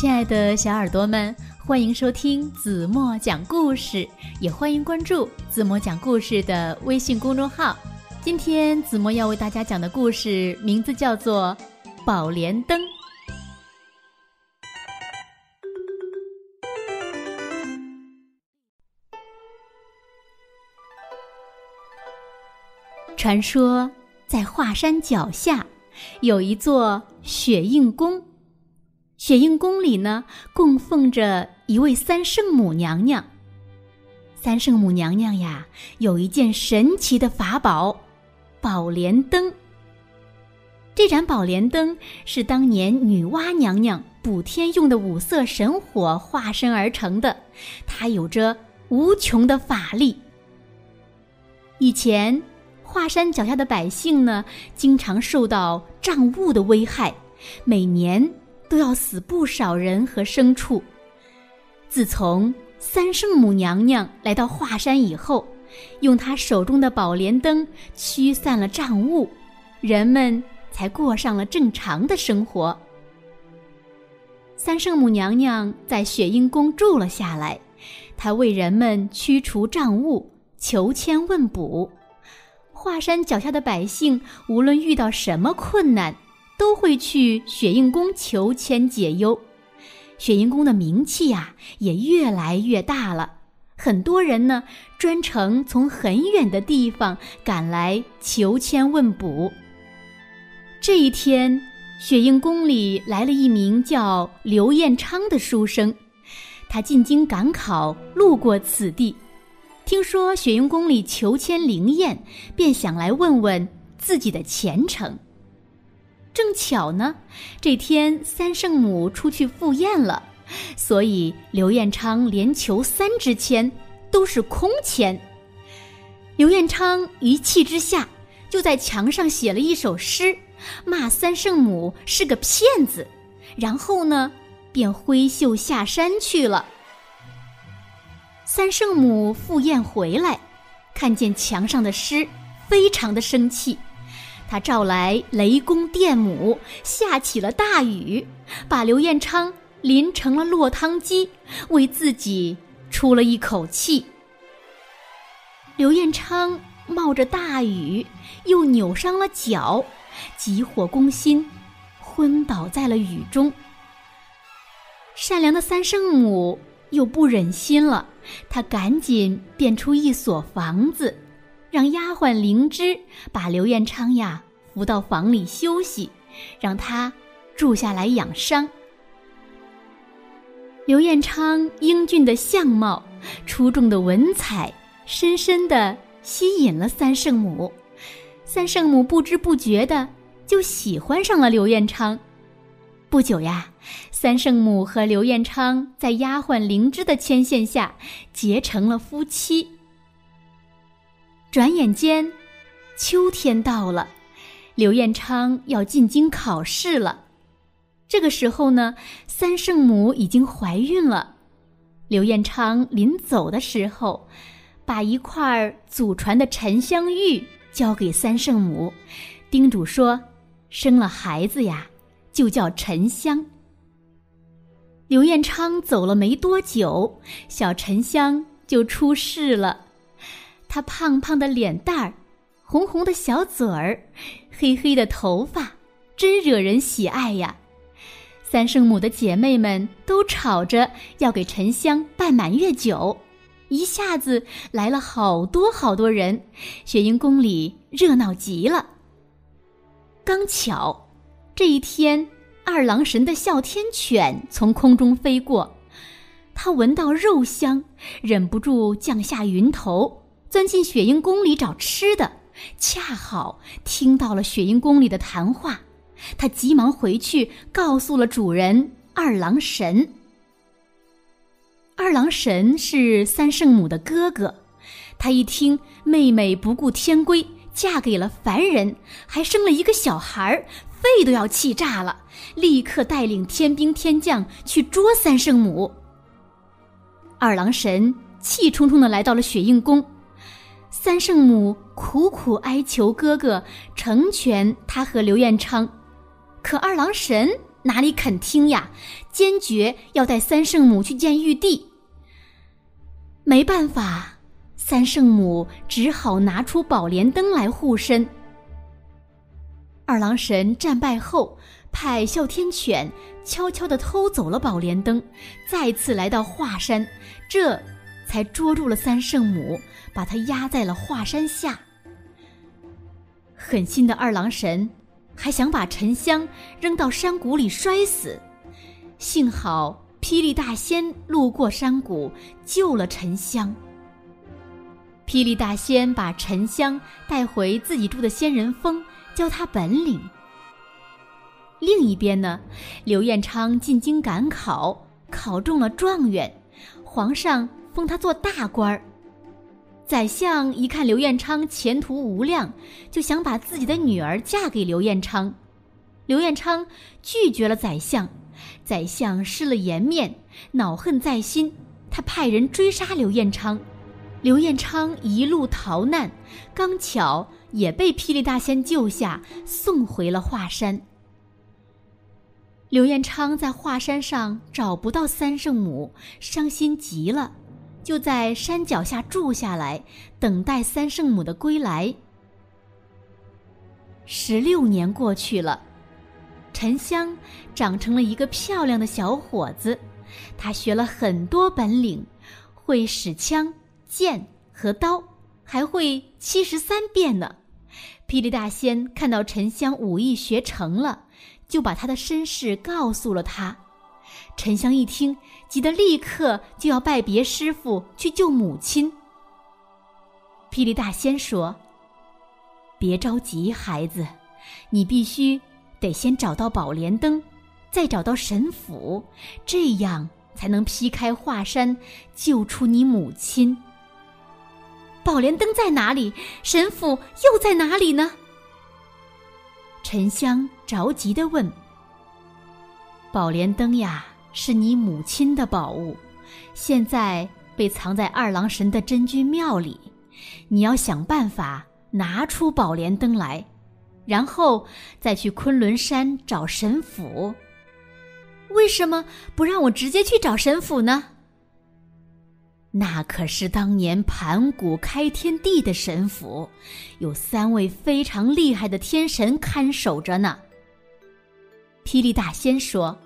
亲爱的小耳朵们，欢迎收听子墨讲故事，也欢迎关注子墨讲故事的微信公众号。今天子墨要为大家讲的故事名字叫做《宝莲灯》。传说在华山脚下有一座雪印宫。雪映宫里呢，供奉着一位三圣母娘娘。三圣母娘娘呀，有一件神奇的法宝——宝莲灯。这盏宝莲灯是当年女娲娘娘补天用的五色神火化身而成的，它有着无穷的法力。以前，华山脚下的百姓呢，经常受到瘴雾的危害，每年。都要死不少人和牲畜。自从三圣母娘娘来到华山以后，用她手中的宝莲灯驱散了瘴雾，人们才过上了正常的生活。三圣母娘娘在雪鹰宫住了下来，她为人们驱除瘴雾，求签问卜。华山脚下的百姓无论遇到什么困难。都会去雪印宫求签解忧，雪印宫的名气呀也越来越大了。很多人呢专程从很远的地方赶来求签问卜。这一天，雪印宫里来了一名叫刘彦昌的书生，他进京赶考，路过此地，听说雪印宫里求签灵验，便想来问问自己的前程。正巧呢，这天三圣母出去赴宴了，所以刘彦昌连求三支签都是空签。刘彦昌一气之下，就在墙上写了一首诗，骂三圣母是个骗子，然后呢，便挥袖下山去了。三圣母赴宴回来，看见墙上的诗，非常的生气。他召来雷公电母，下起了大雨，把刘彦昌淋成了落汤鸡，为自己出了一口气。刘彦昌冒着大雨，又扭伤了脚，急火攻心，昏倒在了雨中。善良的三圣母又不忍心了，她赶紧变出一所房子。让丫鬟灵芝把刘彦昌呀扶到房里休息，让他住下来养伤。刘彦昌英俊的相貌、出众的文采，深深的吸引了三圣母。三圣母不知不觉的就喜欢上了刘彦昌。不久呀，三圣母和刘彦昌在丫鬟灵芝的牵线下结成了夫妻。转眼间，秋天到了，刘彦昌要进京考试了。这个时候呢，三圣母已经怀孕了。刘彦昌临走的时候，把一块祖传的沉香玉交给三圣母，叮嘱说：“生了孩子呀，就叫沉香。”刘彦昌走了没多久，小沉香就出世了。他胖胖的脸蛋儿，红红的小嘴儿，黑黑的头发，真惹人喜爱呀！三圣母的姐妹们都吵着要给沉香办满月酒，一下子来了好多好多人，雪鹰宫里热闹极了。刚巧，这一天，二郎神的哮天犬从空中飞过，他闻到肉香，忍不住降下云头。钻进雪鹰宫里找吃的，恰好听到了雪鹰宫里的谈话，他急忙回去告诉了主人二郎神。二郎神是三圣母的哥哥，他一听妹妹不顾天规嫁给了凡人，还生了一个小孩儿，肺都要气炸了，立刻带领天兵天将去捉三圣母。二郎神气冲冲的来到了雪鹰宫。三圣母苦苦哀求哥哥成全他和刘彦昌，可二郎神哪里肯听呀？坚决要带三圣母去见玉帝。没办法，三圣母只好拿出宝莲灯来护身。二郎神战败后，派哮天犬悄悄地偷走了宝莲灯，再次来到华山，这才捉住了三圣母，把她压在了华山下。狠心的二郎神。还想把沉香扔到山谷里摔死，幸好霹雳大仙路过山谷救了沉香。霹雳大仙把沉香带回自己住的仙人峰，教他本领。另一边呢，刘彦昌进京赶考，考中了状元，皇上封他做大官儿。宰相一看刘彦昌前途无量，就想把自己的女儿嫁给刘彦昌。刘彦昌拒绝了宰相，宰相失了颜面，恼恨在心，他派人追杀刘彦昌。刘彦昌一路逃难，刚巧也被霹雳大仙救下，送回了华山。刘彦昌在华山上找不到三圣母，伤心极了。就在山脚下住下来，等待三圣母的归来。十六年过去了，沉香长成了一个漂亮的小伙子，他学了很多本领，会使枪、剑和刀，还会七十三变呢。霹雳大仙看到沉香武艺学成了，就把他的身世告诉了他。沉香一听，急得立刻就要拜别师傅去救母亲。霹雳大仙说：“别着急，孩子，你必须得先找到宝莲灯，再找到神斧，这样才能劈开华山，救出你母亲。宝莲灯在哪里？神斧又在哪里呢？”沉香着急地问。宝莲灯呀，是你母亲的宝物，现在被藏在二郎神的真君庙里。你要想办法拿出宝莲灯来，然后再去昆仑山找神府。为什么不让我直接去找神府呢？那可是当年盘古开天地的神府，有三位非常厉害的天神看守着呢。霹雳大仙说：“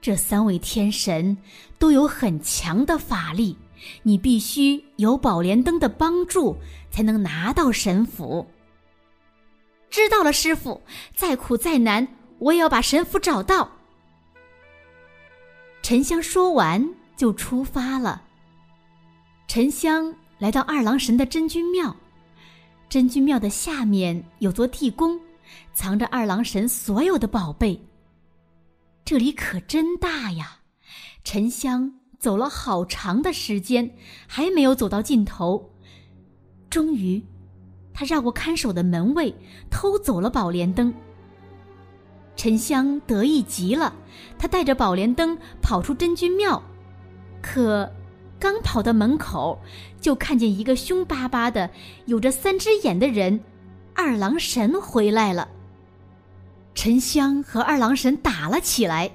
这三位天神都有很强的法力，你必须有宝莲灯的帮助，才能拿到神符。”知道了，师傅，再苦再难，我也要把神符找到。沉香说完就出发了。沉香来到二郎神的真君庙，真君庙的下面有座地宫。藏着二郎神所有的宝贝。这里可真大呀！沉香走了好长的时间，还没有走到尽头。终于，他绕过看守的门卫，偷走了宝莲灯。沉香得意极了，他带着宝莲灯跑出真君庙，可刚跑到门口，就看见一个凶巴巴的、有着三只眼的人。二郎神回来了。沉香和二郎神打了起来，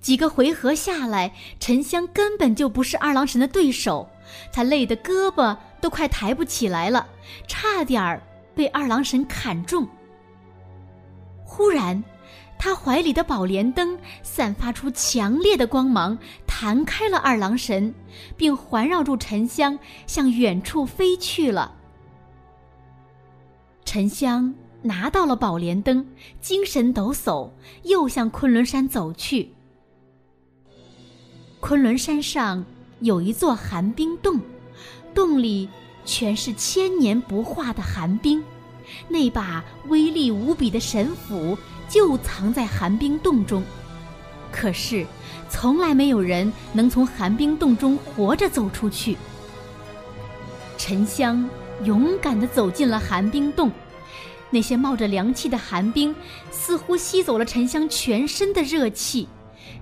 几个回合下来，沉香根本就不是二郎神的对手，他累得胳膊都快抬不起来了，差点儿被二郎神砍中。忽然，他怀里的宝莲灯散发出强烈的光芒，弹开了二郎神，并环绕住沉香，向远处飞去了。沉香拿到了宝莲灯，精神抖擞，又向昆仑山走去。昆仑山上有一座寒冰洞，洞里全是千年不化的寒冰，那把威力无比的神斧就藏在寒冰洞中。可是，从来没有人能从寒冰洞中活着走出去。沉香勇敢地走进了寒冰洞。那些冒着凉气的寒冰，似乎吸走了沉香全身的热气。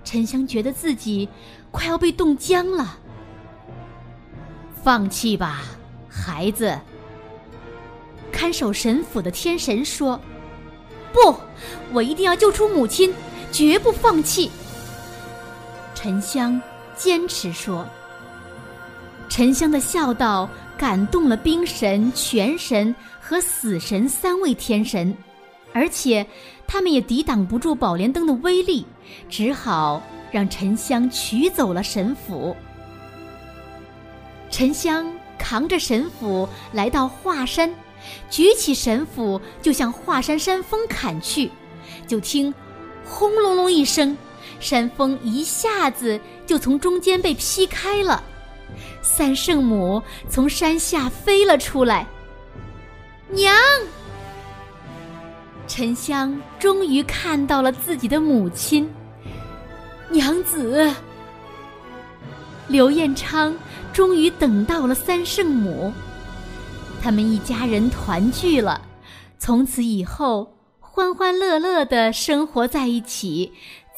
沉香觉得自己快要被冻僵了。放弃吧，孩子。看守神府的天神说：“不，我一定要救出母亲，绝不放弃。沉香坚持说。沉香的孝道感动了冰神、泉神和死神三位天神，而且他们也抵挡不住宝莲灯的威力，只好让沉香取走了神斧。沉香扛着神斧来到华山，举起神斧就向华山山峰砍去，就听“轰隆隆”一声，山峰一下子就从中间被劈开了。三圣母从山下飞了出来。娘，沉香终于看到了自己的母亲。娘子，刘彦昌终于等到了三圣母，他们一家人团聚了，从此以后欢欢乐乐的生活在一起，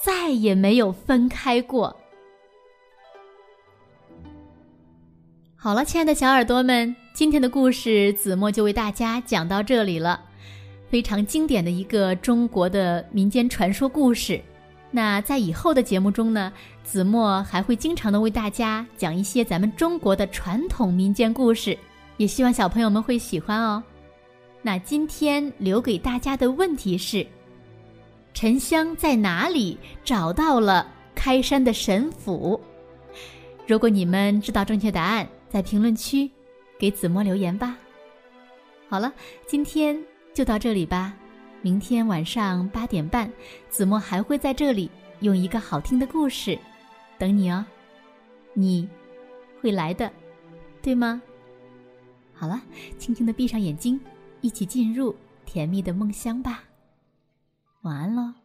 再也没有分开过。好了，亲爱的小耳朵们，今天的故事子墨就为大家讲到这里了。非常经典的一个中国的民间传说故事。那在以后的节目中呢，子墨还会经常的为大家讲一些咱们中国的传统民间故事，也希望小朋友们会喜欢哦。那今天留给大家的问题是：沉香在哪里找到了开山的神斧？如果你们知道正确答案，在评论区给子墨留言吧。好了，今天就到这里吧。明天晚上八点半，子墨还会在这里用一个好听的故事等你哦。你会来的，对吗？好了，轻轻的闭上眼睛，一起进入甜蜜的梦乡吧。晚安喽。